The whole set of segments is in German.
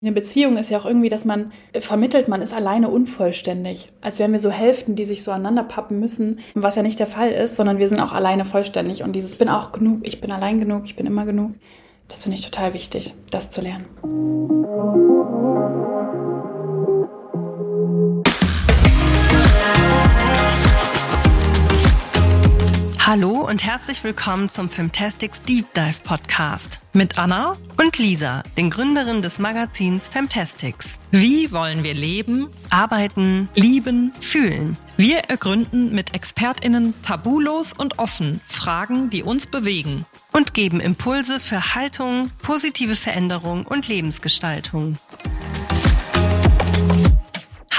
Eine Beziehung ist ja auch irgendwie, dass man vermittelt, man ist alleine unvollständig. Als wären wir so Hälften, die sich so aneinander pappen müssen, was ja nicht der Fall ist, sondern wir sind auch alleine vollständig. Und dieses bin auch genug, ich bin allein genug, ich bin immer genug, das finde ich total wichtig, das zu lernen. Hallo und herzlich willkommen zum Femtastics Deep Dive Podcast mit Anna und Lisa, den Gründerinnen des Magazins Femtastics. Wie wollen wir leben, arbeiten, lieben, fühlen? Wir ergründen mit ExpertInnen tabulos und offen Fragen, die uns bewegen. Und geben Impulse für Haltung, positive Veränderung und Lebensgestaltung.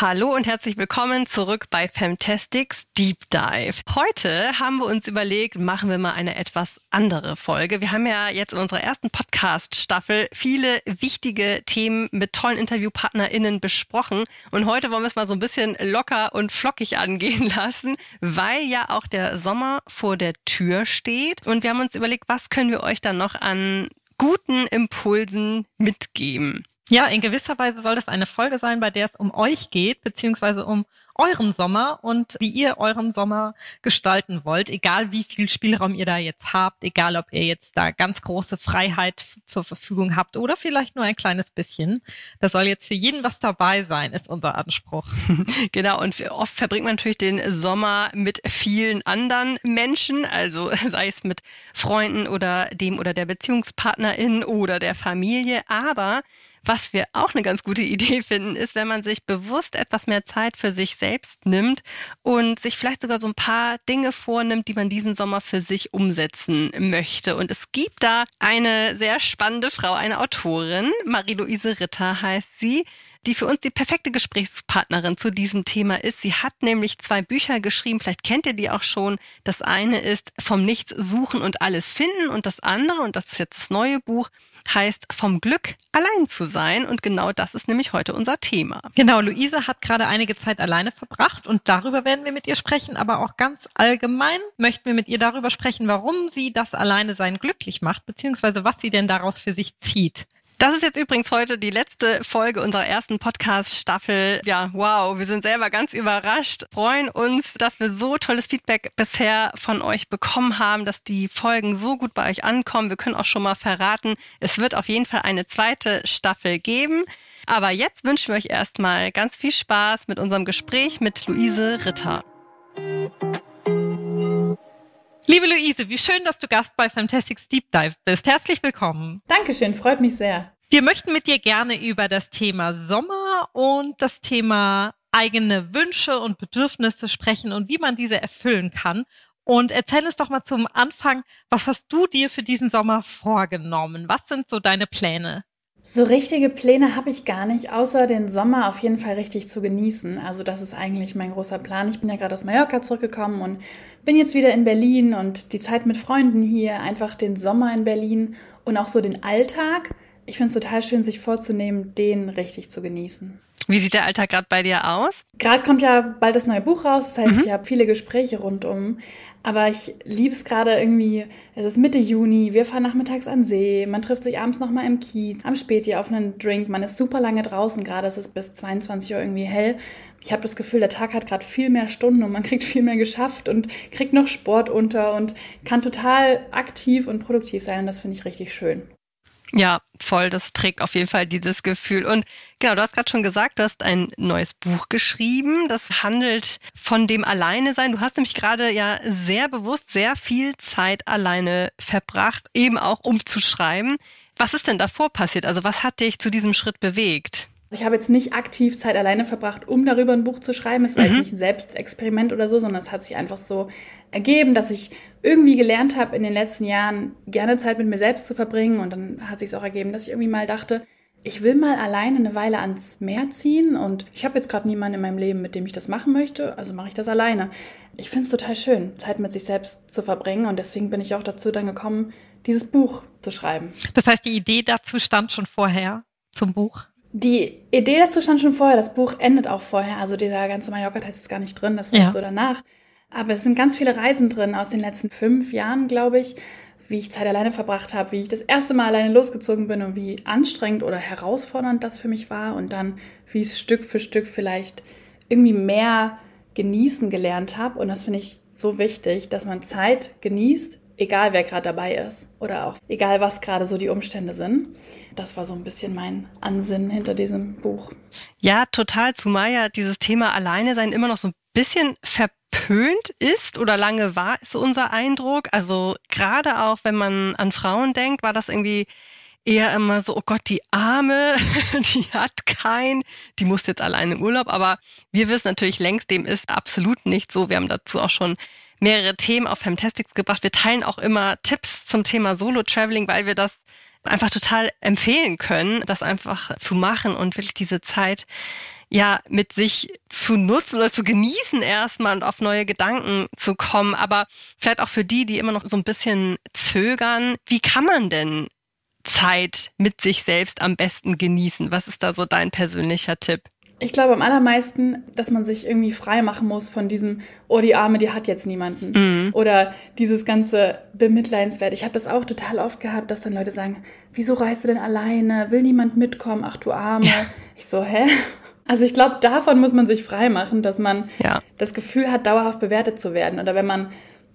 Hallo und herzlich willkommen zurück bei Femtastics Deep Dive. Heute haben wir uns überlegt, machen wir mal eine etwas andere Folge. Wir haben ja jetzt in unserer ersten Podcast-Staffel viele wichtige Themen mit tollen InterviewpartnerInnen besprochen. Und heute wollen wir es mal so ein bisschen locker und flockig angehen lassen, weil ja auch der Sommer vor der Tür steht. Und wir haben uns überlegt, was können wir euch dann noch an guten Impulsen mitgeben. Ja, in gewisser Weise soll das eine Folge sein, bei der es um euch geht, beziehungsweise um euren Sommer und wie ihr euren Sommer gestalten wollt, egal wie viel Spielraum ihr da jetzt habt, egal ob ihr jetzt da ganz große Freiheit zur Verfügung habt oder vielleicht nur ein kleines bisschen. Da soll jetzt für jeden was dabei sein, ist unser Anspruch. genau, und oft verbringt man natürlich den Sommer mit vielen anderen Menschen, also sei es mit Freunden oder dem oder der Beziehungspartnerin oder der Familie, aber was wir auch eine ganz gute Idee finden, ist, wenn man sich bewusst etwas mehr Zeit für sich selbst nimmt und sich vielleicht sogar so ein paar Dinge vornimmt, die man diesen Sommer für sich umsetzen möchte. Und es gibt da eine sehr spannende Frau, eine Autorin, Marie-Louise Ritter heißt sie, die für uns die perfekte Gesprächspartnerin zu diesem Thema ist. Sie hat nämlich zwei Bücher geschrieben, vielleicht kennt ihr die auch schon. Das eine ist Vom Nichts suchen und alles finden und das andere, und das ist jetzt das neue Buch, heißt Vom Glück allein zu sein. Und genau das ist nämlich heute unser Thema. Genau, Luise hat gerade einige Zeit alleine verbracht und darüber werden wir mit ihr sprechen, aber auch ganz allgemein möchten wir mit ihr darüber sprechen, warum sie das Alleine sein glücklich macht, beziehungsweise was sie denn daraus für sich zieht. Das ist jetzt übrigens heute die letzte Folge unserer ersten Podcast-Staffel. Ja, wow, wir sind selber ganz überrascht, freuen uns, dass wir so tolles Feedback bisher von euch bekommen haben, dass die Folgen so gut bei euch ankommen. Wir können auch schon mal verraten, es wird auf jeden Fall eine zweite Staffel geben. Aber jetzt wünschen wir euch erstmal ganz viel Spaß mit unserem Gespräch mit Luise Ritter. Liebe Luise, wie schön, dass du Gast bei Fantastics Deep Dive bist. Herzlich willkommen. Dankeschön, freut mich sehr. Wir möchten mit dir gerne über das Thema Sommer und das Thema eigene Wünsche und Bedürfnisse sprechen und wie man diese erfüllen kann. Und erzähl uns doch mal zum Anfang, was hast du dir für diesen Sommer vorgenommen? Was sind so deine Pläne? So richtige Pläne habe ich gar nicht, außer den Sommer auf jeden Fall richtig zu genießen. Also das ist eigentlich mein großer Plan. Ich bin ja gerade aus Mallorca zurückgekommen und bin jetzt wieder in Berlin und die Zeit mit Freunden hier, einfach den Sommer in Berlin und auch so den Alltag. Ich finde es total schön, sich vorzunehmen, den richtig zu genießen. Wie sieht der Alltag gerade bei dir aus? Gerade kommt ja bald das neue Buch raus, das heißt, mhm. ich habe viele Gespräche rundum. Aber ich liebe es gerade irgendwie, es ist Mitte Juni, wir fahren nachmittags an See, man trifft sich abends nochmal im Kiez, am Späti auf einen Drink, man ist super lange draußen, gerade ist es bis 22 Uhr irgendwie hell. Ich habe das Gefühl, der Tag hat gerade viel mehr Stunden und man kriegt viel mehr geschafft und kriegt noch Sport unter und kann total aktiv und produktiv sein und das finde ich richtig schön. Ja, voll. Das trägt auf jeden Fall dieses Gefühl. Und genau, du hast gerade schon gesagt, du hast ein neues Buch geschrieben. Das handelt von dem Alleine sein. Du hast nämlich gerade ja sehr bewusst sehr viel Zeit alleine verbracht, eben auch um zu schreiben. Was ist denn davor passiert? Also was hat dich zu diesem Schritt bewegt? Ich habe jetzt nicht aktiv Zeit alleine verbracht, um darüber ein Buch zu schreiben. Es war mhm. jetzt nicht ein Selbstexperiment oder so, sondern es hat sich einfach so ergeben, dass ich irgendwie gelernt habe, in den letzten Jahren gerne Zeit mit mir selbst zu verbringen. Und dann hat sich auch ergeben, dass ich irgendwie mal dachte, ich will mal alleine eine Weile ans Meer ziehen und ich habe jetzt gerade niemanden in meinem Leben, mit dem ich das machen möchte, also mache ich das alleine. Ich finde es total schön, Zeit mit sich selbst zu verbringen und deswegen bin ich auch dazu dann gekommen, dieses Buch zu schreiben. Das heißt, die Idee dazu stand schon vorher zum Buch? Die Idee dazu stand schon vorher, das Buch endet auch vorher. Also dieser ganze Mallorca-Teil ist gar nicht drin, das war ja. so danach. Aber es sind ganz viele Reisen drin aus den letzten fünf Jahren, glaube ich, wie ich Zeit alleine verbracht habe, wie ich das erste Mal alleine losgezogen bin und wie anstrengend oder herausfordernd das für mich war und dann, wie ich es Stück für Stück vielleicht irgendwie mehr genießen gelernt habe. Und das finde ich so wichtig, dass man Zeit genießt, egal wer gerade dabei ist oder auch egal was gerade so die Umstände sind. Das war so ein bisschen mein Ansinnen hinter diesem Buch. Ja, total. Zumal ja dieses Thema Alleine sein immer noch so ein bisschen verpönt ist oder lange war, ist unser Eindruck. Also gerade auch, wenn man an Frauen denkt, war das irgendwie eher immer so, oh Gott, die Arme, die hat kein, die muss jetzt allein im Urlaub. Aber wir wissen natürlich längst, dem ist absolut nicht so. Wir haben dazu auch schon mehrere Themen auf Fantastics gebracht. Wir teilen auch immer Tipps zum Thema Solo-Traveling, weil wir das einfach total empfehlen können, das einfach zu machen und wirklich diese Zeit ja mit sich zu nutzen oder zu genießen erstmal und auf neue Gedanken zu kommen. Aber vielleicht auch für die, die immer noch so ein bisschen zögern, wie kann man denn Zeit mit sich selbst am besten genießen? Was ist da so dein persönlicher Tipp? Ich glaube am allermeisten, dass man sich irgendwie frei machen muss von diesem, oh, die Arme, die hat jetzt niemanden. Mhm. Oder dieses ganze Bemitleidenswert. Ich habe das auch total oft gehabt, dass dann Leute sagen, wieso reist du denn alleine? Will niemand mitkommen? Ach du Arme. Ja. Ich so, hä? Also ich glaube, davon muss man sich frei machen, dass man ja. das Gefühl hat, dauerhaft bewertet zu werden. Oder wenn man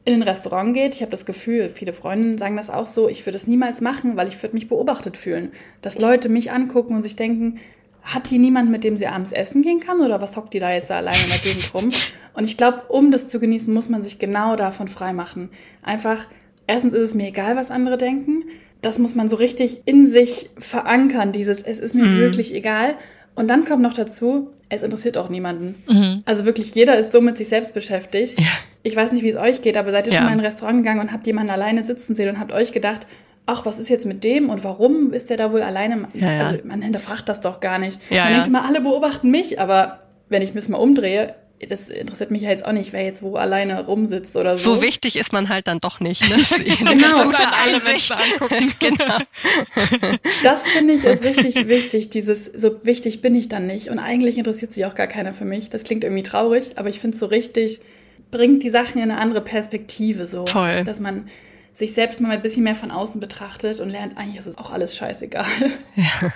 in ein Restaurant geht, ich habe das Gefühl, viele Freundinnen sagen das auch so, ich würde es niemals machen, weil ich würde mich beobachtet fühlen. Dass Leute mich angucken und sich denken, hat die niemand, mit dem sie abends essen gehen kann oder was hockt die da jetzt da alleine in der Gegend rum? Und ich glaube, um das zu genießen, muss man sich genau davon freimachen. Einfach, erstens ist es mir egal, was andere denken. Das muss man so richtig in sich verankern, dieses, es ist mir mhm. wirklich egal. Und dann kommt noch dazu, es interessiert auch niemanden. Mhm. Also wirklich jeder ist so mit sich selbst beschäftigt. Ja. Ich weiß nicht, wie es euch geht, aber seid ihr ja. schon mal in ein Restaurant gegangen und habt jemanden alleine sitzen sehen und habt euch gedacht, ach, was ist jetzt mit dem und warum ist der da wohl alleine? Ja. Also man hinterfragt das doch gar nicht. Man denkt immer, alle beobachten mich, aber wenn ich mich mal umdrehe, das interessiert mich ja jetzt auch nicht, wer jetzt wo alleine rumsitzt oder so. So wichtig ist man halt dann doch nicht. Ne? genau, gute alle Menschen angucken. genau. Das finde ich ist richtig wichtig. Dieses so wichtig bin ich dann nicht und eigentlich interessiert sich auch gar keiner für mich. Das klingt irgendwie traurig, aber ich finde es so richtig bringt die Sachen in eine andere Perspektive so, Toll. dass man sich selbst mal ein bisschen mehr von außen betrachtet und lernt, eigentlich ist es auch alles scheißegal. Ja,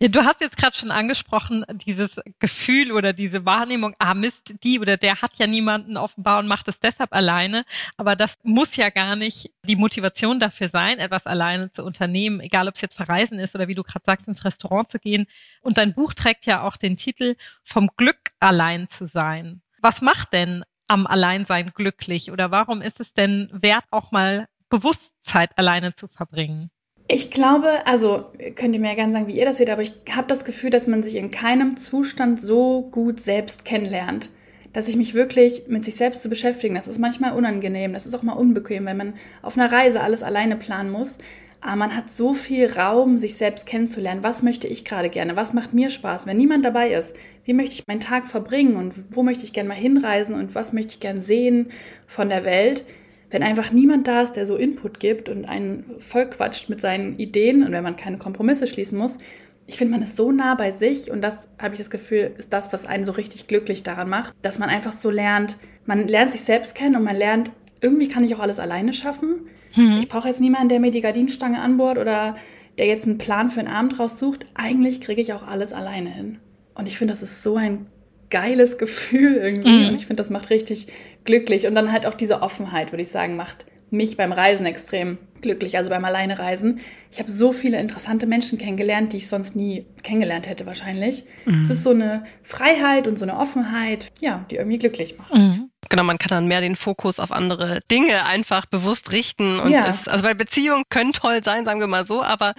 ja du hast jetzt gerade schon angesprochen, dieses Gefühl oder diese Wahrnehmung, ah Mist, die oder der hat ja niemanden offenbar und macht es deshalb alleine. Aber das muss ja gar nicht die Motivation dafür sein, etwas alleine zu unternehmen, egal ob es jetzt verreisen ist oder wie du gerade sagst, ins Restaurant zu gehen. Und dein Buch trägt ja auch den Titel Vom Glück allein zu sein. Was macht denn am Alleinsein glücklich oder warum ist es denn wert, auch mal bewusst Zeit alleine zu verbringen? Ich glaube, also könnt ihr mir ja gerne sagen, wie ihr das seht, aber ich habe das Gefühl, dass man sich in keinem Zustand so gut selbst kennenlernt. Dass ich mich wirklich mit sich selbst zu beschäftigen, das ist manchmal unangenehm, das ist auch mal unbequem, wenn man auf einer Reise alles alleine planen muss. Aber man hat so viel Raum, sich selbst kennenzulernen. Was möchte ich gerade gerne? Was macht mir Spaß, wenn niemand dabei ist? Wie möchte ich meinen Tag verbringen und wo möchte ich gerne mal hinreisen und was möchte ich gerne sehen von der Welt? Wenn einfach niemand da ist, der so Input gibt und einen vollquatscht mit seinen Ideen und wenn man keine Kompromisse schließen muss, ich finde, man ist so nah bei sich und das habe ich das Gefühl, ist das, was einen so richtig glücklich daran macht, dass man einfach so lernt, man lernt sich selbst kennen und man lernt, irgendwie kann ich auch alles alleine schaffen. Mhm. Ich brauche jetzt niemanden, der mir die Gardinenstange anbohrt oder der jetzt einen Plan für einen Abend raussucht. Eigentlich kriege ich auch alles alleine hin. Und ich finde, das ist so ein geiles Gefühl irgendwie. Mhm. Und ich finde, das macht richtig glücklich. Und dann halt auch diese Offenheit, würde ich sagen, macht mich beim Reisen extrem glücklich, also beim Alleinereisen. Ich habe so viele interessante Menschen kennengelernt, die ich sonst nie kennengelernt hätte wahrscheinlich. Mhm. Es ist so eine Freiheit und so eine Offenheit, ja, die irgendwie glücklich macht. Mhm. Genau, man kann dann mehr den Fokus auf andere Dinge einfach bewusst richten. Und ja. es, also weil Beziehungen können toll sein, sagen wir mal so, aber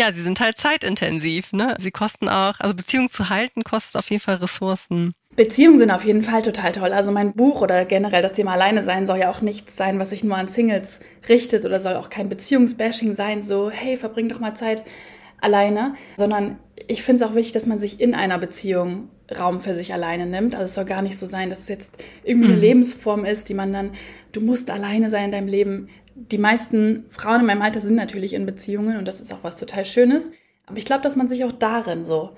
ja, sie sind halt zeitintensiv, ne? Sie kosten auch, also Beziehungen zu halten kostet auf jeden Fall Ressourcen. Beziehungen sind auf jeden Fall total toll. Also mein Buch oder generell das Thema Alleine sein soll ja auch nichts sein, was sich nur an Singles richtet oder soll auch kein Beziehungsbashing sein, so hey, verbring doch mal Zeit alleine, sondern ich finde es auch wichtig, dass man sich in einer Beziehung Raum für sich alleine nimmt. Also es soll gar nicht so sein, dass es jetzt irgendwie eine mhm. Lebensform ist, die man dann, du musst alleine sein in deinem Leben. Die meisten Frauen in meinem Alter sind natürlich in Beziehungen und das ist auch was total Schönes. Aber ich glaube, dass man sich auch darin so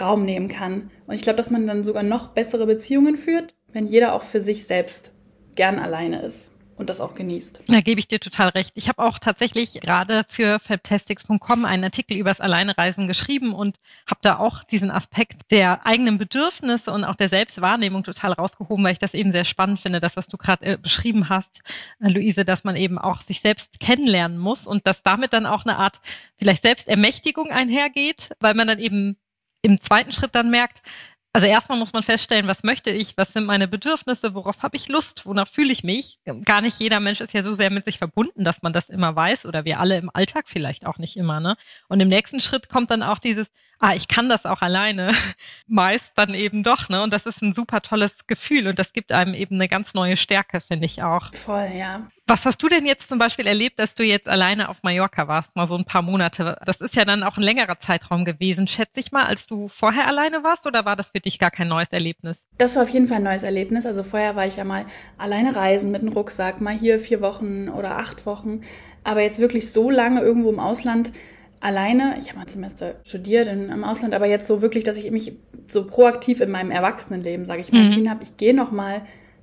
Raum nehmen kann. Und ich glaube, dass man dann sogar noch bessere Beziehungen führt, wenn jeder auch für sich selbst gern alleine ist. Und das auch genießt. Da gebe ich dir total recht. Ich habe auch tatsächlich gerade für fabtastics.com einen Artikel übers Alleinereisen geschrieben und habe da auch diesen Aspekt der eigenen Bedürfnisse und auch der Selbstwahrnehmung total rausgehoben, weil ich das eben sehr spannend finde, das, was du gerade äh, beschrieben hast, äh, Luise, dass man eben auch sich selbst kennenlernen muss und dass damit dann auch eine Art vielleicht Selbstermächtigung einhergeht, weil man dann eben im zweiten Schritt dann merkt, also erstmal muss man feststellen, was möchte ich, was sind meine Bedürfnisse, worauf habe ich Lust, wonach fühle ich mich. Gar nicht jeder Mensch ist ja so sehr mit sich verbunden, dass man das immer weiß oder wir alle im Alltag vielleicht auch nicht immer. Ne? Und im nächsten Schritt kommt dann auch dieses, ah, ich kann das auch alleine, meist dann eben doch. Ne? Und das ist ein super tolles Gefühl und das gibt einem eben eine ganz neue Stärke, finde ich auch. Voll, ja. Was hast du denn jetzt zum Beispiel erlebt, dass du jetzt alleine auf Mallorca warst, mal so ein paar Monate? Das ist ja dann auch ein längerer Zeitraum gewesen, schätze ich mal, als du vorher alleine warst oder war das für dich gar kein neues Erlebnis? Das war auf jeden Fall ein neues Erlebnis. Also vorher war ich ja mal alleine reisen mit einem Rucksack, mal hier vier Wochen oder acht Wochen. Aber jetzt wirklich so lange irgendwo im Ausland alleine. Ich habe ein Semester studiert in, im Ausland, aber jetzt so wirklich, dass ich mich so proaktiv in meinem Erwachsenenleben, sage ich mal, mhm. entschieden habe, ich gehe noch mal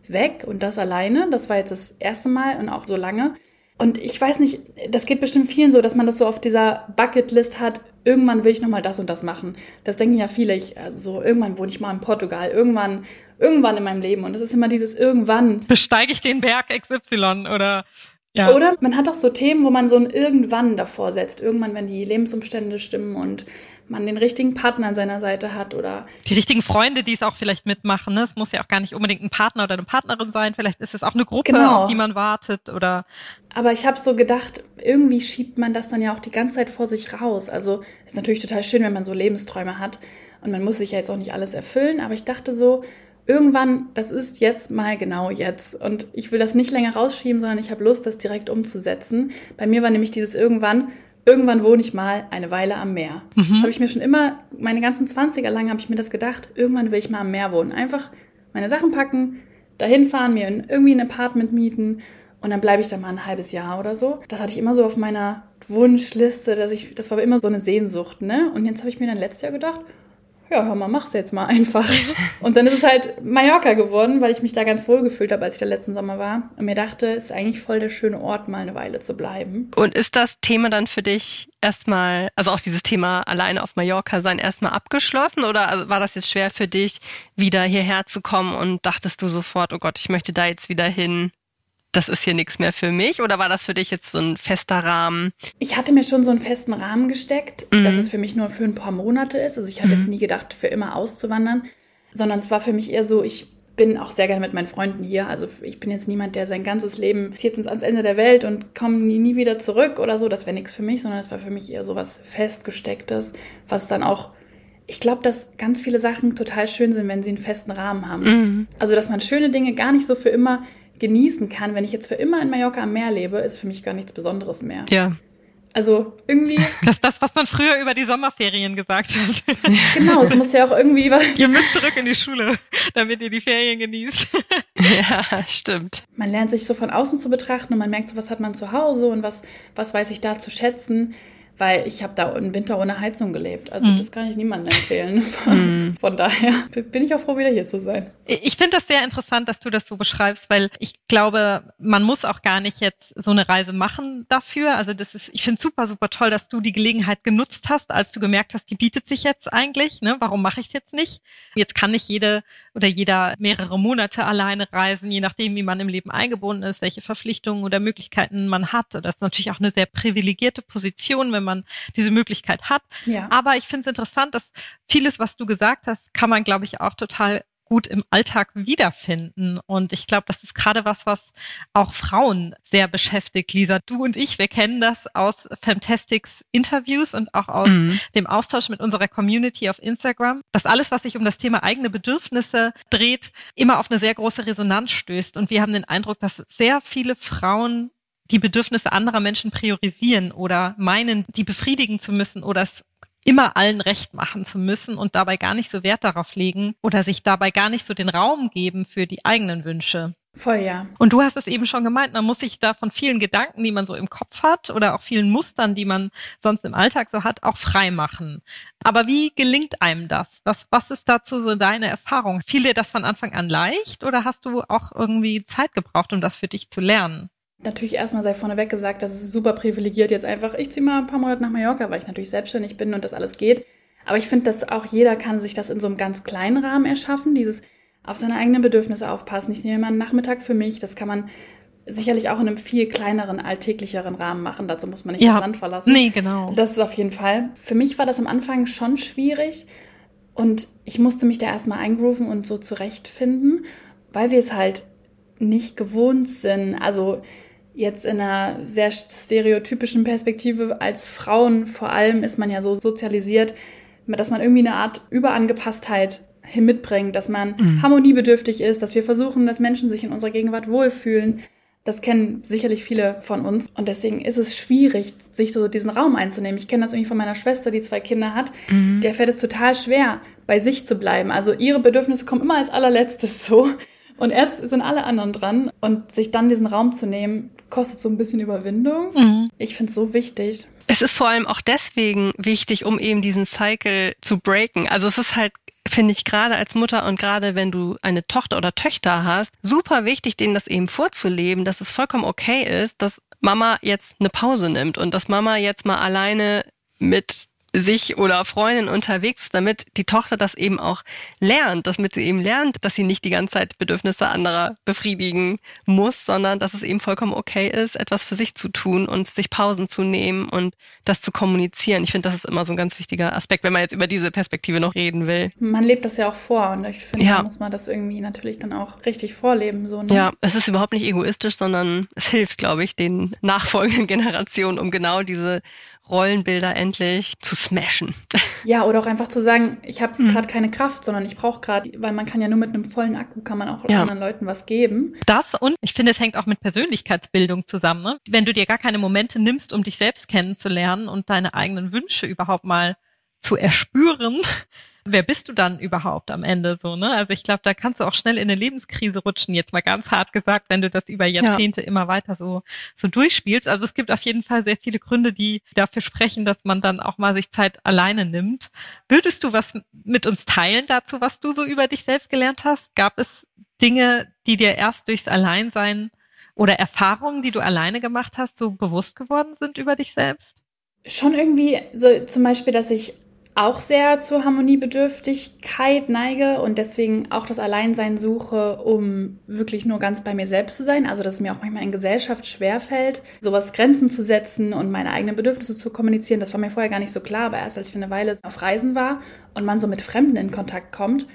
weg und das alleine. Das war jetzt das erste Mal und auch so lange. Und ich weiß nicht, das geht bestimmt vielen so, dass man das so auf dieser Bucketlist hat. Irgendwann will ich nochmal das und das machen. Das denken ja viele. Ich, also so, irgendwann wohne ich mal in Portugal. Irgendwann, irgendwann in meinem Leben. Und es ist immer dieses irgendwann. Besteige ich den Berg XY oder ja. Oder man hat auch so Themen, wo man so ein Irgendwann davor setzt. Irgendwann, wenn die Lebensumstände stimmen und man den richtigen Partner an seiner Seite hat oder. Die richtigen Freunde, die es auch vielleicht mitmachen. Ne? Es muss ja auch gar nicht unbedingt ein Partner oder eine Partnerin sein. Vielleicht ist es auch eine Gruppe, genau. auf die man wartet oder. Aber ich habe so gedacht, irgendwie schiebt man das dann ja auch die ganze Zeit vor sich raus. Also ist natürlich total schön, wenn man so Lebensträume hat und man muss sich ja jetzt auch nicht alles erfüllen. Aber ich dachte so, irgendwann, das ist jetzt mal genau jetzt. Und ich will das nicht länger rausschieben, sondern ich habe Lust, das direkt umzusetzen. Bei mir war nämlich dieses irgendwann, irgendwann wohne ich mal eine Weile am Meer. Mhm. Das habe ich mir schon immer, meine ganzen 20er lang habe ich mir das gedacht, irgendwann will ich mal am Meer wohnen. Einfach meine Sachen packen, dahin fahren, mir irgendwie ein Apartment mieten und dann bleibe ich da mal ein halbes Jahr oder so. Das hatte ich immer so auf meiner Wunschliste, dass ich, das war immer so eine Sehnsucht, ne? Und jetzt habe ich mir dann letztes Jahr gedacht, ja, hör mal, mach's jetzt mal einfach. Und dann ist es halt Mallorca geworden, weil ich mich da ganz wohl gefühlt habe, als ich da letzten Sommer war. Und mir dachte, es ist eigentlich voll der schöne Ort, mal eine Weile zu bleiben. Und ist das Thema dann für dich erstmal, also auch dieses Thema alleine auf Mallorca sein, erstmal abgeschlossen? Oder war das jetzt schwer für dich, wieder hierher zu kommen und dachtest du sofort, oh Gott, ich möchte da jetzt wieder hin? Das ist hier nichts mehr für mich? Oder war das für dich jetzt so ein fester Rahmen? Ich hatte mir schon so einen festen Rahmen gesteckt, mhm. dass es für mich nur für ein paar Monate ist. Also ich hatte mhm. jetzt nie gedacht, für immer auszuwandern, sondern es war für mich eher so, ich bin auch sehr gerne mit meinen Freunden hier. Also ich bin jetzt niemand, der sein ganzes Leben zieht uns ans Ende der Welt und kommt nie, nie wieder zurück oder so. Das wäre nichts für mich, sondern es war für mich eher so was Festgestecktes, was dann auch ich glaube, dass ganz viele Sachen total schön sind, wenn sie einen festen Rahmen haben. Mhm. Also, dass man schöne Dinge gar nicht so für immer genießen kann. Wenn ich jetzt für immer in Mallorca am Meer lebe, ist für mich gar nichts Besonderes mehr. Ja. Also irgendwie. Das ist das, was man früher über die Sommerferien gesagt hat. Genau, es muss ja auch irgendwie. ihr müsst zurück in die Schule, damit ihr die Ferien genießt. Ja, stimmt. Man lernt sich so von außen zu betrachten und man merkt so, was hat man zu Hause und was, was weiß ich da zu schätzen weil ich habe da im Winter ohne Heizung gelebt. Also mhm. das kann ich niemandem empfehlen. Von, mhm. von, daher bin ich auch froh, wieder hier zu sein. Ich finde das sehr interessant, dass du das so beschreibst, weil ich glaube, man muss auch gar nicht jetzt so eine Reise machen dafür. Also das ist, ich finde super, super toll, dass du die Gelegenheit genutzt hast, als du gemerkt hast, die bietet sich jetzt eigentlich. Ne? Warum mache ich es jetzt nicht? Jetzt kann nicht jede oder jeder mehrere Monate alleine reisen, je nachdem, wie man im Leben eingebunden ist, welche Verpflichtungen oder Möglichkeiten man hat. Das ist natürlich auch eine sehr privilegierte Position, wenn man man diese Möglichkeit hat. Ja. Aber ich finde es interessant, dass vieles, was du gesagt hast, kann man, glaube ich, auch total gut im Alltag wiederfinden. Und ich glaube, das ist gerade was, was auch Frauen sehr beschäftigt. Lisa, du und ich, wir kennen das aus Fantastics Interviews und auch aus mhm. dem Austausch mit unserer Community auf Instagram, dass alles, was sich um das Thema eigene Bedürfnisse dreht, immer auf eine sehr große Resonanz stößt. Und wir haben den Eindruck, dass sehr viele Frauen die Bedürfnisse anderer Menschen priorisieren oder meinen, die befriedigen zu müssen oder es immer allen recht machen zu müssen und dabei gar nicht so Wert darauf legen oder sich dabei gar nicht so den Raum geben für die eigenen Wünsche. Voll, ja. Und du hast es eben schon gemeint, man muss sich da von vielen Gedanken, die man so im Kopf hat oder auch vielen Mustern, die man sonst im Alltag so hat, auch frei machen. Aber wie gelingt einem das? Was, was ist dazu so deine Erfahrung? Fiel dir das von Anfang an leicht oder hast du auch irgendwie Zeit gebraucht, um das für dich zu lernen? Natürlich erstmal sei vorneweg gesagt, das ist super privilegiert jetzt einfach. Ich ziehe mal ein paar Monate nach Mallorca, weil ich natürlich selbstständig bin und das alles geht. Aber ich finde, dass auch jeder kann sich das in so einem ganz kleinen Rahmen erschaffen, dieses auf seine eigenen Bedürfnisse aufpassen. Ich nehme mal einen Nachmittag für mich. Das kann man sicherlich auch in einem viel kleineren, alltäglicheren Rahmen machen. Dazu muss man nicht ja. das Land verlassen. Nee, genau. Das ist auf jeden Fall. Für mich war das am Anfang schon schwierig und ich musste mich da erstmal eingrooven und so zurechtfinden, weil wir es halt nicht gewohnt sind. Also jetzt in einer sehr stereotypischen Perspektive als Frauen vor allem ist man ja so sozialisiert, dass man irgendwie eine Art Überangepasstheit mitbringt, dass man mhm. harmoniebedürftig ist, dass wir versuchen, dass Menschen sich in unserer Gegenwart wohlfühlen. Das kennen sicherlich viele von uns. Und deswegen ist es schwierig, sich so diesen Raum einzunehmen. Ich kenne das irgendwie von meiner Schwester, die zwei Kinder hat. Mhm. Der fällt es total schwer, bei sich zu bleiben. Also ihre Bedürfnisse kommen immer als allerletztes so. Und erst sind alle anderen dran. Und sich dann diesen Raum zu nehmen, kostet so ein bisschen Überwindung. Mhm. Ich finde es so wichtig. Es ist vor allem auch deswegen wichtig, um eben diesen Cycle zu breaken. Also es ist halt finde ich gerade als Mutter und gerade wenn du eine Tochter oder Töchter hast, super wichtig, denen das eben vorzuleben, dass es vollkommen okay ist, dass Mama jetzt eine Pause nimmt und dass Mama jetzt mal alleine mit sich oder Freundin unterwegs, damit die Tochter das eben auch lernt, damit sie eben lernt, dass sie nicht die ganze Zeit Bedürfnisse anderer befriedigen muss, sondern dass es eben vollkommen okay ist, etwas für sich zu tun und sich Pausen zu nehmen und das zu kommunizieren. Ich finde, das ist immer so ein ganz wichtiger Aspekt, wenn man jetzt über diese Perspektive noch reden will. Man lebt das ja auch vor und ich finde, ja. da muss man das irgendwie natürlich dann auch richtig vorleben. So, ne? Ja, es ist überhaupt nicht egoistisch, sondern es hilft, glaube ich, den nachfolgenden Generationen, um genau diese Rollenbilder endlich zu smashen. Ja, oder auch einfach zu sagen, ich habe mhm. gerade keine Kraft, sondern ich brauche gerade, weil man kann ja nur mit einem vollen Akku kann man auch ja. anderen Leuten was geben. Das und ich finde, es hängt auch mit Persönlichkeitsbildung zusammen. Ne? Wenn du dir gar keine Momente nimmst, um dich selbst kennenzulernen und deine eigenen Wünsche überhaupt mal zu erspüren, wer bist du dann überhaupt am Ende so, ne? Also ich glaube, da kannst du auch schnell in eine Lebenskrise rutschen, jetzt mal ganz hart gesagt, wenn du das über Jahrzehnte ja. immer weiter so, so durchspielst. Also es gibt auf jeden Fall sehr viele Gründe, die dafür sprechen, dass man dann auch mal sich Zeit alleine nimmt. Würdest du was mit uns teilen dazu, was du so über dich selbst gelernt hast? Gab es Dinge, die dir erst durchs Alleinsein oder Erfahrungen, die du alleine gemacht hast, so bewusst geworden sind über dich selbst? Schon irgendwie so zum Beispiel, dass ich auch sehr zur Harmoniebedürftigkeit neige und deswegen auch das Alleinsein suche, um wirklich nur ganz bei mir selbst zu sein. Also dass es mir auch manchmal in Gesellschaft schwerfällt, sowas Grenzen zu setzen und meine eigenen Bedürfnisse zu kommunizieren. Das war mir vorher gar nicht so klar, aber erst als ich eine Weile auf Reisen war und man so mit Fremden in Kontakt kommt,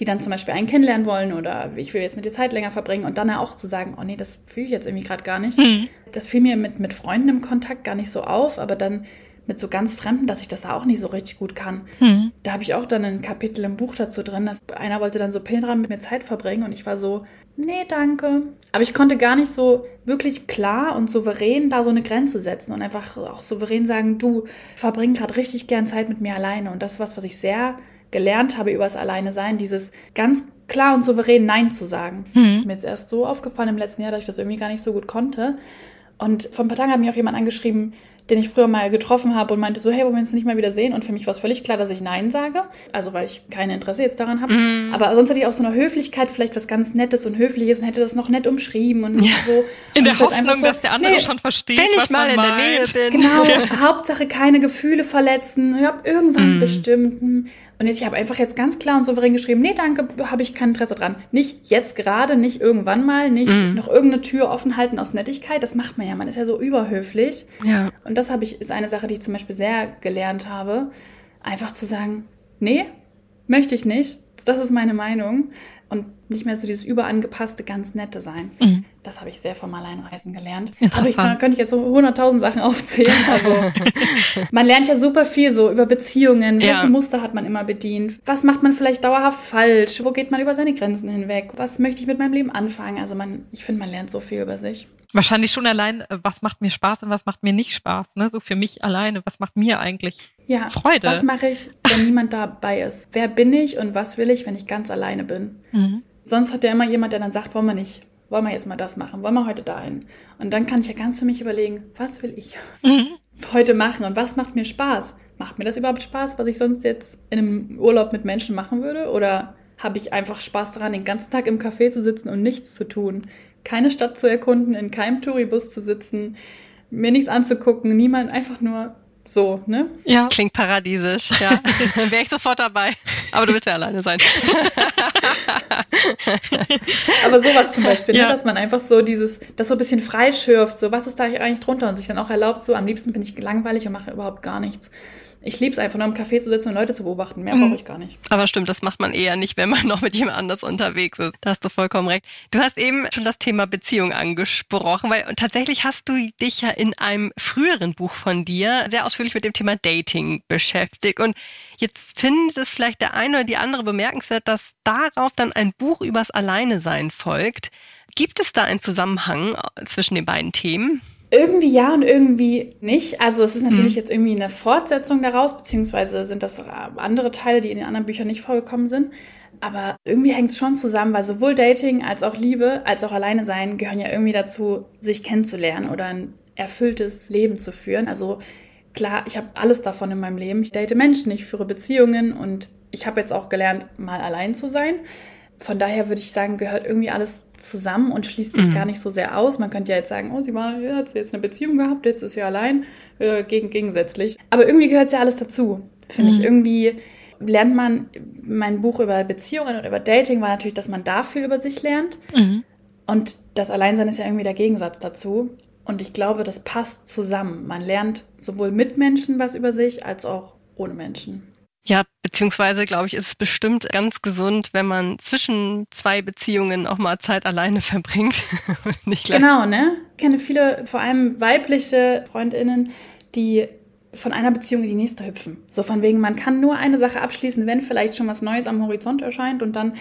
die dann zum Beispiel einen kennenlernen wollen oder ich will jetzt mit dir Zeit länger verbringen und dann auch zu sagen, oh nee, das fühle ich jetzt irgendwie gerade gar nicht. Mhm. Das fiel mir mit, mit Freunden im Kontakt gar nicht so auf, aber dann mit so ganz Fremden, dass ich das da auch nicht so richtig gut kann. Hm. Da habe ich auch dann ein Kapitel im Buch dazu drin, dass einer wollte dann so Pilgern mit mir Zeit verbringen und ich war so, nee, danke. Aber ich konnte gar nicht so wirklich klar und souverän da so eine Grenze setzen und einfach auch souverän sagen, du verbring gerade richtig gern Zeit mit mir alleine. Und das ist was, was ich sehr gelernt habe über das Alleine sein, dieses ganz klar und souverän Nein zu sagen. Hm. Mir ist erst so aufgefallen im letzten Jahr, dass ich das irgendwie gar nicht so gut konnte. Und vor ein paar Tagen hat mir auch jemand angeschrieben, den ich früher mal getroffen habe und meinte so, hey, wollen wir uns nicht mal wieder sehen? Und für mich war es völlig klar, dass ich Nein sage. Also weil ich kein Interesse jetzt daran habe. Mm. Aber sonst hatte ich auch so eine Höflichkeit, vielleicht was ganz Nettes und Höfliches und hätte das noch nett umschrieben und ja. so. In und der Hoffnung, so, dass der andere nee, schon versteht, wenn ich mal in meint. der Nähe bin. Genau, ja. Hauptsache keine Gefühle verletzen. Ich habe irgendwann mm. bestimmt und jetzt, ich habe einfach jetzt ganz klar und souverän geschrieben, nee, danke, habe ich kein Interesse dran. Nicht jetzt gerade, nicht irgendwann mal, nicht mhm. noch irgendeine Tür offen halten aus Nettigkeit. Das macht man ja, man ist ja so überhöflich. Ja. Und das habe ich, ist eine Sache, die ich zum Beispiel sehr gelernt habe. Einfach zu sagen, nee, möchte ich nicht. Das ist meine Meinung nicht mehr so dieses überangepasste, ganz nette sein. Mhm. Das habe ich sehr vom Alleinreisen gelernt. Aber ich kann, könnte ich jetzt so 100.000 Sachen aufzählen. Also man lernt ja super viel so über Beziehungen. Welche ja. Muster hat man immer bedient? Was macht man vielleicht dauerhaft falsch? Wo geht man über seine Grenzen hinweg? Was möchte ich mit meinem Leben anfangen? Also man, ich finde, man lernt so viel über sich. Wahrscheinlich schon allein, äh, was macht mir Spaß und was macht mir nicht Spaß. Ne? So für mich alleine, was macht mir eigentlich ja, Freude? Was mache ich, wenn niemand dabei ist? Wer bin ich und was will ich, wenn ich ganz alleine bin? Mhm. Sonst hat ja immer jemand, der dann sagt, wollen wir nicht wollen wir jetzt mal das machen, wollen wir heute da hin? Und dann kann ich ja ganz für mich überlegen, was will ich mhm. heute machen und was macht mir Spaß? Macht mir das überhaupt Spaß, was ich sonst jetzt in einem Urlaub mit Menschen machen würde? Oder habe ich einfach Spaß daran, den ganzen Tag im Café zu sitzen und nichts zu tun? Keine Stadt zu erkunden, in keinem Touribus zu sitzen, mir nichts anzugucken, niemand, einfach nur so, ne? Ja. Klingt paradiesisch, ja. Wäre ich sofort dabei. Aber du willst ja alleine sein. Aber sowas zum Beispiel, ne? ja. ne? dass man einfach so dieses, das so ein bisschen freischürft, so was ist da eigentlich drunter und sich dann auch erlaubt, so am liebsten bin ich langweilig und mache überhaupt gar nichts. Ich liebe es einfach nur im Café zu sitzen und Leute zu beobachten. Mehr mhm. brauche ich gar nicht. Aber stimmt, das macht man eher nicht, wenn man noch mit jemand anders unterwegs ist. Da hast du vollkommen recht. Du hast eben schon das Thema Beziehung angesprochen, weil tatsächlich hast du dich ja in einem früheren Buch von dir sehr ausführlich mit dem Thema Dating beschäftigt. Und jetzt findet es vielleicht der eine oder die andere bemerkenswert, dass darauf dann ein Buch übers Alleinesein folgt. Gibt es da einen Zusammenhang zwischen den beiden Themen? Irgendwie ja und irgendwie nicht. Also es ist natürlich mhm. jetzt irgendwie eine Fortsetzung daraus, beziehungsweise sind das andere Teile, die in den anderen Büchern nicht vorgekommen sind. Aber irgendwie hängt es schon zusammen, weil sowohl Dating als auch Liebe, als auch Alleine sein gehören ja irgendwie dazu, sich kennenzulernen oder ein erfülltes Leben zu führen. Also klar, ich habe alles davon in meinem Leben. Ich date Menschen, ich führe Beziehungen und ich habe jetzt auch gelernt, mal allein zu sein von daher würde ich sagen, gehört irgendwie alles zusammen und schließt sich mhm. gar nicht so sehr aus. Man könnte ja jetzt sagen, oh, sie war, ja, hat sie jetzt eine Beziehung gehabt, jetzt ist sie allein, äh, gegen, gegensätzlich. Aber irgendwie gehört ja alles dazu, finde mhm. ich. Irgendwie lernt man, mein Buch über Beziehungen und über Dating war natürlich, dass man da viel über sich lernt. Mhm. Und das Alleinsein ist ja irgendwie der Gegensatz dazu. Und ich glaube, das passt zusammen. Man lernt sowohl mit Menschen was über sich als auch ohne Menschen. Ja, beziehungsweise glaube ich, ist es bestimmt ganz gesund, wenn man zwischen zwei Beziehungen auch mal Zeit alleine verbringt. genau, ne? Ich kenne viele, vor allem weibliche Freundinnen, die von einer Beziehung in die nächste hüpfen. So von wegen, man kann nur eine Sache abschließen, wenn vielleicht schon was Neues am Horizont erscheint und dann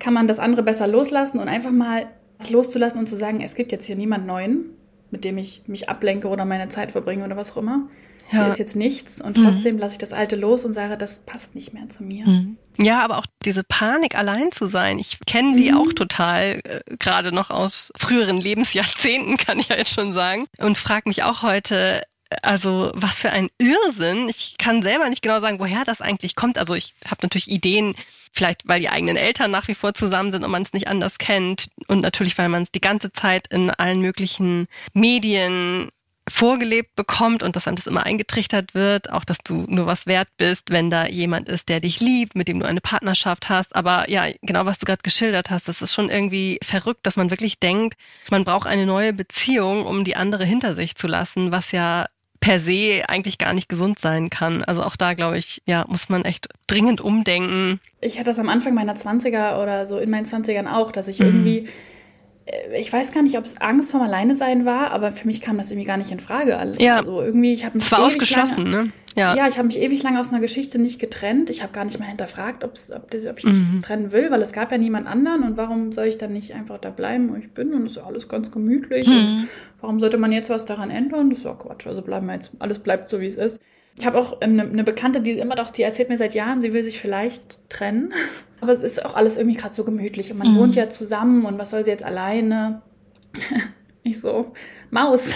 kann man das andere besser loslassen und einfach mal loszulassen und zu sagen, es gibt jetzt hier niemand Neuen, mit dem ich mich ablenke oder meine Zeit verbringe oder was auch immer ja. hier ist jetzt nichts und trotzdem mhm. lasse ich das Alte los und sage, das passt nicht mehr zu mir. Mhm. Ja, aber auch diese Panik, allein zu sein. Ich kenne die mhm. auch total, äh, gerade noch aus früheren Lebensjahrzehnten, kann ich ja jetzt schon sagen. Und frage mich auch heute, also was für ein Irrsinn. Ich kann selber nicht genau sagen, woher das eigentlich kommt. Also ich habe natürlich Ideen, vielleicht weil die eigenen Eltern nach wie vor zusammen sind und man es nicht anders kennt. Und natürlich, weil man es die ganze Zeit in allen möglichen Medien vorgelebt bekommt und dass einem das immer eingetrichtert wird, auch dass du nur was wert bist, wenn da jemand ist, der dich liebt, mit dem du eine Partnerschaft hast. Aber ja, genau was du gerade geschildert hast, das ist schon irgendwie verrückt, dass man wirklich denkt, man braucht eine neue Beziehung, um die andere hinter sich zu lassen, was ja per se eigentlich gar nicht gesund sein kann. Also auch da, glaube ich, ja, muss man echt dringend umdenken. Ich hatte das am Anfang meiner 20er oder so in meinen 20ern auch, dass ich mhm. irgendwie ich weiß gar nicht, ob es Angst vorm Alleine sein war, aber für mich kam das irgendwie gar nicht in Frage. Also, ja. Also irgendwie, ich habe mich. Es war ausgeschlossen, lange, ne? Ja. Ja, ich habe mich ewig lange aus einer Geschichte nicht getrennt. Ich habe gar nicht mal hinterfragt, ob, das, ob ich mhm. das trennen will, weil es gab ja niemand anderen und warum soll ich dann nicht einfach da bleiben, wo ich bin und es ist ja alles ganz gemütlich mhm. und warum sollte man jetzt was daran ändern? Das ist ja Quatsch. Also bleiben wir jetzt, alles bleibt so, wie es ist. Ich habe auch eine, eine Bekannte, die immer doch, die erzählt mir seit Jahren, sie will sich vielleicht trennen. Aber es ist auch alles irgendwie gerade so gemütlich und man mhm. wohnt ja zusammen und was soll sie jetzt alleine? ich so, Maus,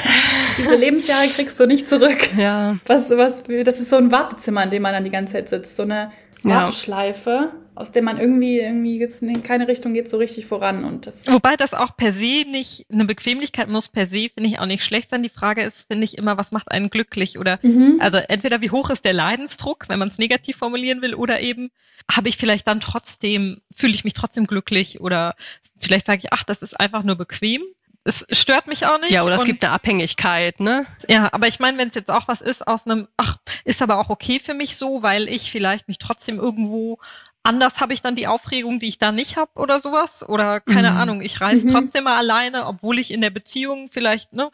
diese Lebensjahre kriegst du nicht zurück. Ja. Was, was, das ist so ein Wartezimmer, in dem man dann die ganze Zeit sitzt. So eine Warteschleife. Ja aus dem man irgendwie, irgendwie jetzt in keine Richtung geht so richtig voran. Und das Wobei das auch per se nicht, eine Bequemlichkeit muss per se, finde ich, auch nicht schlecht sein. Die Frage ist, finde ich immer, was macht einen glücklich? Oder mhm. also entweder wie hoch ist der Leidensdruck, wenn man es negativ formulieren will, oder eben habe ich vielleicht dann trotzdem, fühle ich mich trotzdem glücklich oder vielleicht sage ich, ach, das ist einfach nur bequem es stört mich auch nicht. Ja, oder es gibt eine Abhängigkeit, ne? Ja, aber ich meine, wenn es jetzt auch was ist aus einem, ach, ist aber auch okay für mich so, weil ich vielleicht mich trotzdem irgendwo anders habe ich dann die Aufregung, die ich da nicht habe oder sowas. Oder keine mhm. Ahnung, ich reise mhm. trotzdem mal alleine, obwohl ich in der Beziehung vielleicht, ne,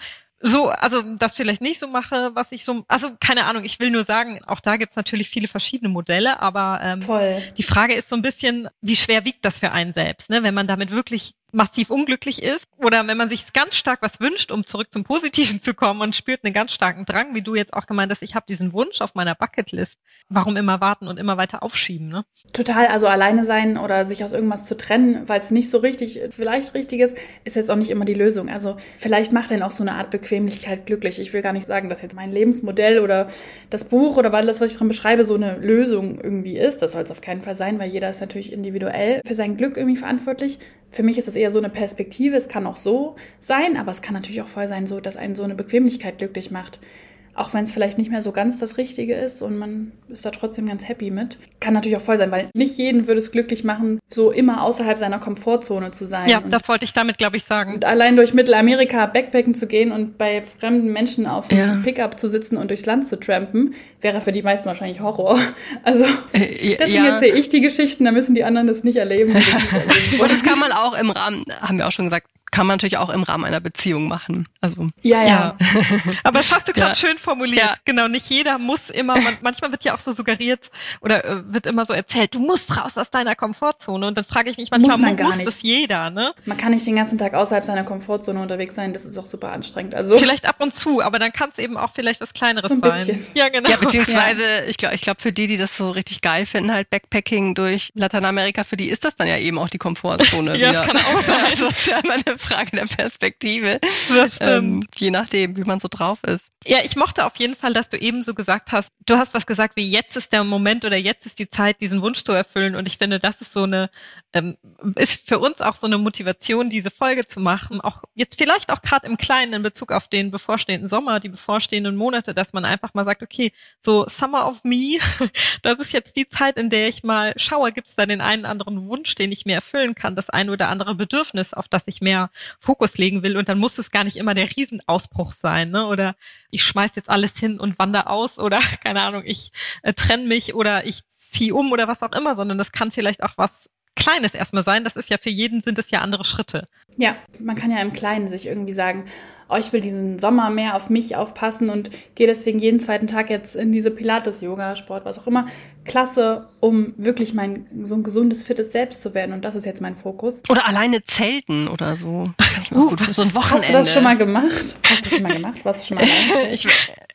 so, also das vielleicht nicht so mache, was ich so, also keine Ahnung, ich will nur sagen, auch da gibt's natürlich viele verschiedene Modelle, aber ähm, Voll. die Frage ist so ein bisschen, wie schwer wiegt das für einen selbst, ne? wenn man damit wirklich massiv unglücklich ist oder wenn man sich ganz stark was wünscht, um zurück zum Positiven zu kommen und spürt einen ganz starken Drang, wie du jetzt auch gemeint hast, ich habe diesen Wunsch auf meiner Bucketlist. Warum immer warten und immer weiter aufschieben, ne? Total, also alleine sein oder sich aus irgendwas zu trennen, weil es nicht so richtig, vielleicht richtig ist, ist jetzt auch nicht immer die Lösung. Also vielleicht macht denn auch so eine Art Bequemlichkeit glücklich. Ich will gar nicht sagen, dass jetzt mein Lebensmodell oder das Buch oder weil das, was ich dran beschreibe, so eine Lösung irgendwie ist. Das soll es auf keinen Fall sein, weil jeder ist natürlich individuell für sein Glück irgendwie verantwortlich. Für mich ist das eher so eine Perspektive. Es kann auch so sein, aber es kann natürlich auch voll sein, so, dass einen so eine Bequemlichkeit glücklich macht auch wenn es vielleicht nicht mehr so ganz das Richtige ist und man ist da trotzdem ganz happy mit. Kann natürlich auch voll sein, weil nicht jeden würde es glücklich machen, so immer außerhalb seiner Komfortzone zu sein. Ja, das wollte ich damit, glaube ich, sagen. Und allein durch Mittelamerika Backpacken zu gehen und bei fremden Menschen auf ja. einem Pickup zu sitzen und durchs Land zu trampen, wäre für die meisten wahrscheinlich Horror. Also äh, deswegen ja. erzähle ich die Geschichten, da müssen die anderen das nicht erleben. und das kann man auch im Rahmen, haben wir auch schon gesagt, kann man natürlich auch im Rahmen einer Beziehung machen. Also ja, ja. ja. Aber das hast du gerade ja. schön formuliert. Ja. Genau, nicht jeder muss immer. Man, manchmal wird ja auch so suggeriert oder äh, wird immer so erzählt, du musst raus aus deiner Komfortzone. Und dann frage ich mich manchmal, muss, man muss das jeder, ne? Man kann nicht den ganzen Tag außerhalb seiner Komfortzone unterwegs sein. Das ist auch super anstrengend. Also vielleicht ab und zu, aber dann kann es eben auch vielleicht was Kleineres so sein. Ja, genau. Ja, beziehungsweise ich glaube, ich glaube für die, die das so richtig geil finden, halt Backpacking durch Lateinamerika, für die ist das dann ja eben auch die Komfortzone. ja, das kann auch sein. Also, das ist ja immer eine Frage der Perspektive. Das stimmt. Ähm, je nachdem, wie man so drauf ist. Ja, ich mochte auf jeden Fall, dass du eben so gesagt hast, du hast was gesagt wie jetzt ist der Moment oder jetzt ist die Zeit, diesen Wunsch zu erfüllen. Und ich finde, das ist so eine, ähm, ist für uns auch so eine Motivation, diese Folge zu machen. Auch jetzt vielleicht auch gerade im Kleinen in Bezug auf den bevorstehenden Sommer, die bevorstehenden Monate, dass man einfach mal sagt, okay, so Summer of Me, das ist jetzt die Zeit, in der ich mal schaue, gibt es da den einen anderen Wunsch, den ich mir erfüllen kann, das ein oder andere Bedürfnis, auf das ich mehr Fokus legen will. Und dann muss es gar nicht immer der Riesenausbruch sein, ne? Oder ich schmeiß jetzt alles hin und wandere aus oder keine Ahnung, ich äh, trenne mich oder ich ziehe um oder was auch immer, sondern das kann vielleicht auch was Kleines erstmal sein. Das ist ja für jeden sind es ja andere Schritte. Ja, man kann ja im Kleinen sich irgendwie sagen, oh, ich will diesen Sommer mehr auf mich aufpassen und gehe deswegen jeden zweiten Tag jetzt in diese Pilates-Yoga, Sport, was auch immer. Klasse, um wirklich mein so ein gesundes, fittes Selbst zu werden. Und das ist jetzt mein Fokus. Oder alleine zelten oder so. Uh, gut, so ein Wochenende. Hast du das schon mal gemacht? Hast du schon mal gemacht? Warst du schon mal alleine? ich,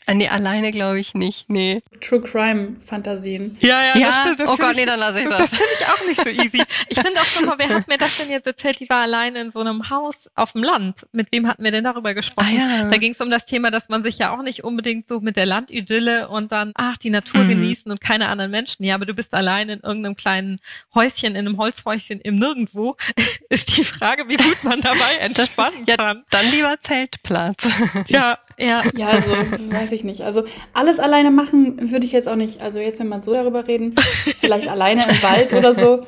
äh, nee, alleine glaube ich nicht. Nee. True Crime Fantasien. Ja, ja, ja das stimmt. Das oh Gott, ich, nee, dann lasse ich das. Das finde ich auch nicht so easy. Ich finde auch schon mal, wer hat mir das denn jetzt erzählt? Die war alleine in so einem Haus auf dem Land. Mit wem hatten wir denn darüber gesprochen? Ah, ja. Da ging es um das Thema, dass man sich ja auch nicht unbedingt so mit der Landidylle und dann, ach, die Natur mhm. genießen und keine anderen Menschen. Ja, aber du bist allein in irgendeinem kleinen Häuschen, in einem Holzhäuschen im Nirgendwo. Ist die Frage, wie gut man dabei entspannen kann. Ja, dann lieber Zeltplatz. ja, ja. Ja, also weiß ich nicht. Also alles alleine machen würde ich jetzt auch nicht. Also jetzt, wenn man so darüber reden, vielleicht alleine im Wald oder so.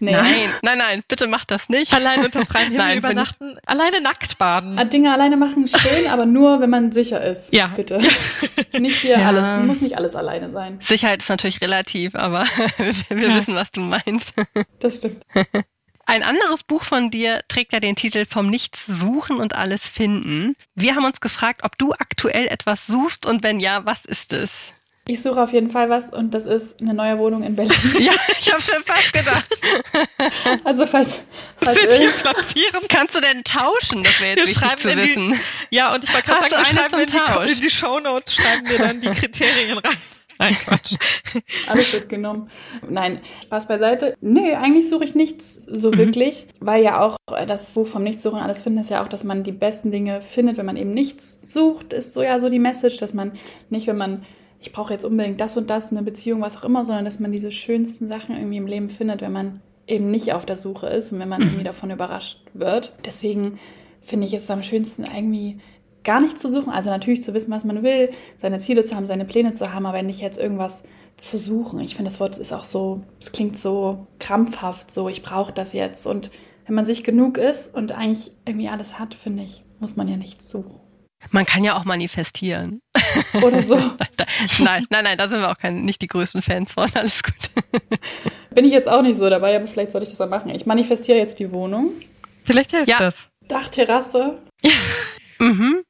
Nee. Nein, nein, nein, bitte mach das nicht. Allein unter freiem Himmel nein, übernachten, alleine nackt baden. Ah, Dinge alleine machen schön, aber nur, wenn man sicher ist. Ja. Bitte. nicht hier ja. alles, muss nicht alles alleine sein. Sicherheit ist natürlich relativ, aber wir ja. wissen, was du meinst. Das stimmt. Ein anderes Buch von dir trägt ja den Titel Vom Nichts suchen und alles finden. Wir haben uns gefragt, ob du aktuell etwas suchst und wenn ja, was ist es? Ich suche auf jeden Fall was und das ist eine neue Wohnung in Berlin. ja, ich habe schon fast gedacht. also falls, falls Sind hier platzieren? Kannst du denn tauschen? Das wäre jetzt wir wichtig zu wissen. Die, ja, und ich war gerade sagen, wir schreiben in die, in die Shownotes schreiben wir dann die Kriterien rein. Nein, Quatsch. Alles wird genommen. Nein, Spaß beiseite. Nö, eigentlich suche ich nichts so mhm. wirklich, weil ja auch das Buch vom Nichtsuchen alles finden ist ja auch, dass man die besten Dinge findet, wenn man eben nichts sucht, ist so ja so die Message, dass man nicht, wenn man ich brauche jetzt unbedingt das und das, eine Beziehung, was auch immer, sondern dass man diese schönsten Sachen irgendwie im Leben findet, wenn man eben nicht auf der Suche ist und wenn man irgendwie davon überrascht wird. Deswegen finde ich es am schönsten irgendwie gar nicht zu suchen. Also natürlich zu wissen, was man will, seine Ziele zu haben, seine Pläne zu haben, aber nicht jetzt irgendwas zu suchen. Ich finde, das Wort ist auch so, es klingt so krampfhaft, so ich brauche das jetzt. Und wenn man sich genug ist und eigentlich irgendwie alles hat, finde ich, muss man ja nichts suchen. Man kann ja auch manifestieren. Oder so. nein, nein, nein, da sind wir auch kein, nicht die größten Fans von. Alles gut. Bin ich jetzt auch nicht so dabei, aber vielleicht sollte ich das mal machen. Ich manifestiere jetzt die Wohnung. Vielleicht hilft ja. das. Dachterrasse. Ja. mhm.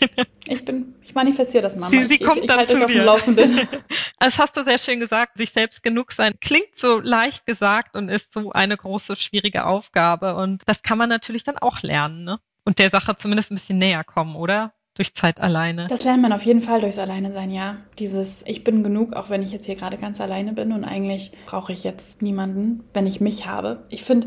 Ich bin, Ich manifestiere das, Mama. Sie, sie ich, kommt ich, ich dann zu dir. dem Laufenden. Das hast du sehr schön gesagt, sich selbst genug sein. Klingt so leicht gesagt und ist so eine große, schwierige Aufgabe. Und das kann man natürlich dann auch lernen, ne? Und der Sache zumindest ein bisschen näher kommen, oder? Durch Zeit alleine. Das lernt man auf jeden Fall durchs Alleine sein, ja. Dieses Ich bin genug, auch wenn ich jetzt hier gerade ganz alleine bin und eigentlich brauche ich jetzt niemanden, wenn ich mich habe. Ich finde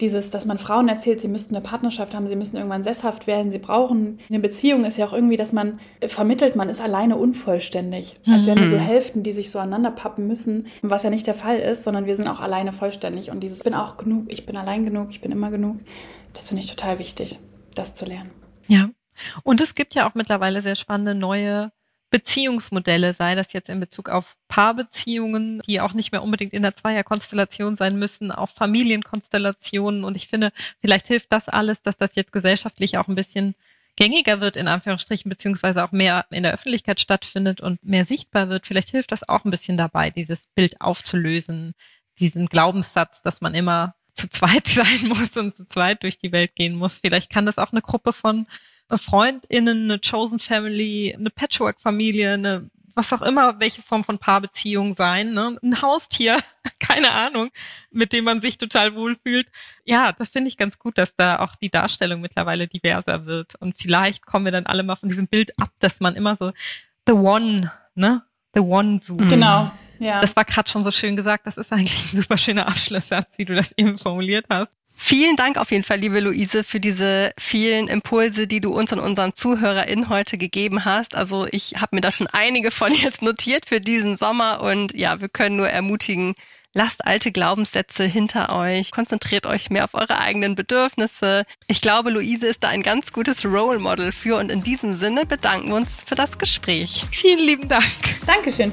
dieses, dass man Frauen erzählt, sie müssten eine Partnerschaft haben, sie müssen irgendwann sesshaft werden, sie brauchen eine Beziehung, ist ja auch irgendwie, dass man vermittelt, man ist alleine unvollständig. Als wären wir so Mhm. Hälften, die sich so aneinander pappen müssen, was ja nicht der Fall ist, sondern wir sind auch alleine vollständig. Und dieses Ich bin auch genug, ich bin allein genug, ich bin immer genug, das finde ich total wichtig, das zu lernen. Ja. Und es gibt ja auch mittlerweile sehr spannende neue Beziehungsmodelle, sei das jetzt in Bezug auf Paarbeziehungen, die auch nicht mehr unbedingt in der Zweierkonstellation sein müssen, auf Familienkonstellationen. Und ich finde, vielleicht hilft das alles, dass das jetzt gesellschaftlich auch ein bisschen gängiger wird, in Anführungsstrichen, beziehungsweise auch mehr in der Öffentlichkeit stattfindet und mehr sichtbar wird. Vielleicht hilft das auch ein bisschen dabei, dieses Bild aufzulösen, diesen Glaubenssatz, dass man immer zu zweit sein muss und zu zweit durch die Welt gehen muss. Vielleicht kann das auch eine Gruppe von FreundInnen, eine Chosen Family, eine Patchwork-Familie, eine was auch immer, welche Form von Paarbeziehung sein, ne? ein Haustier, keine Ahnung, mit dem man sich total wohlfühlt. Ja, das finde ich ganz gut, dass da auch die Darstellung mittlerweile diverser wird. Und vielleicht kommen wir dann alle mal von diesem Bild ab, dass man immer so the one, ne? The one sucht. Genau, ja. Das war gerade schon so schön gesagt. Das ist eigentlich ein super schöner Abschlusssatz, wie du das eben formuliert hast. Vielen Dank auf jeden Fall, liebe Luise, für diese vielen Impulse, die du uns und unseren ZuhörerInnen heute gegeben hast. Also ich habe mir da schon einige von jetzt notiert für diesen Sommer und ja, wir können nur ermutigen, lasst alte Glaubenssätze hinter euch, konzentriert euch mehr auf eure eigenen Bedürfnisse. Ich glaube, Luise ist da ein ganz gutes Role Model für und in diesem Sinne bedanken wir uns für das Gespräch. Vielen lieben Dank. Dankeschön.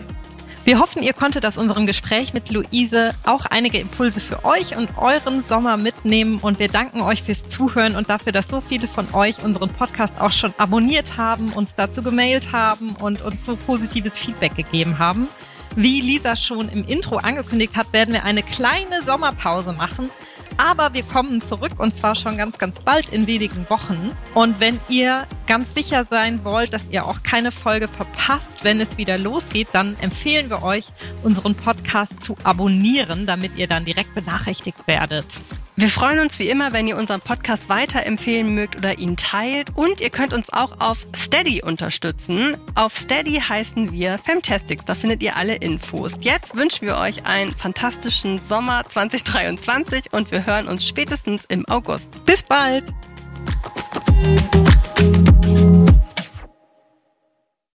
Wir hoffen, ihr konntet aus unserem Gespräch mit Luise auch einige Impulse für euch und euren Sommer mitnehmen und wir danken euch fürs Zuhören und dafür, dass so viele von euch unseren Podcast auch schon abonniert haben, uns dazu gemailt haben und uns so positives Feedback gegeben haben. Wie Lisa schon im Intro angekündigt hat, werden wir eine kleine Sommerpause machen. Aber wir kommen zurück und zwar schon ganz, ganz bald in wenigen Wochen. Und wenn ihr ganz sicher sein wollt, dass ihr auch keine Folge verpasst, wenn es wieder losgeht, dann empfehlen wir euch, unseren Podcast zu abonnieren, damit ihr dann direkt benachrichtigt werdet. Wir freuen uns wie immer, wenn ihr unseren Podcast weiterempfehlen mögt oder ihn teilt. Und ihr könnt uns auch auf Steady unterstützen. Auf Steady heißen wir Fantastics. Da findet ihr alle Infos. Jetzt wünschen wir euch einen fantastischen Sommer 2023 und wir hören uns spätestens im August. Bis bald!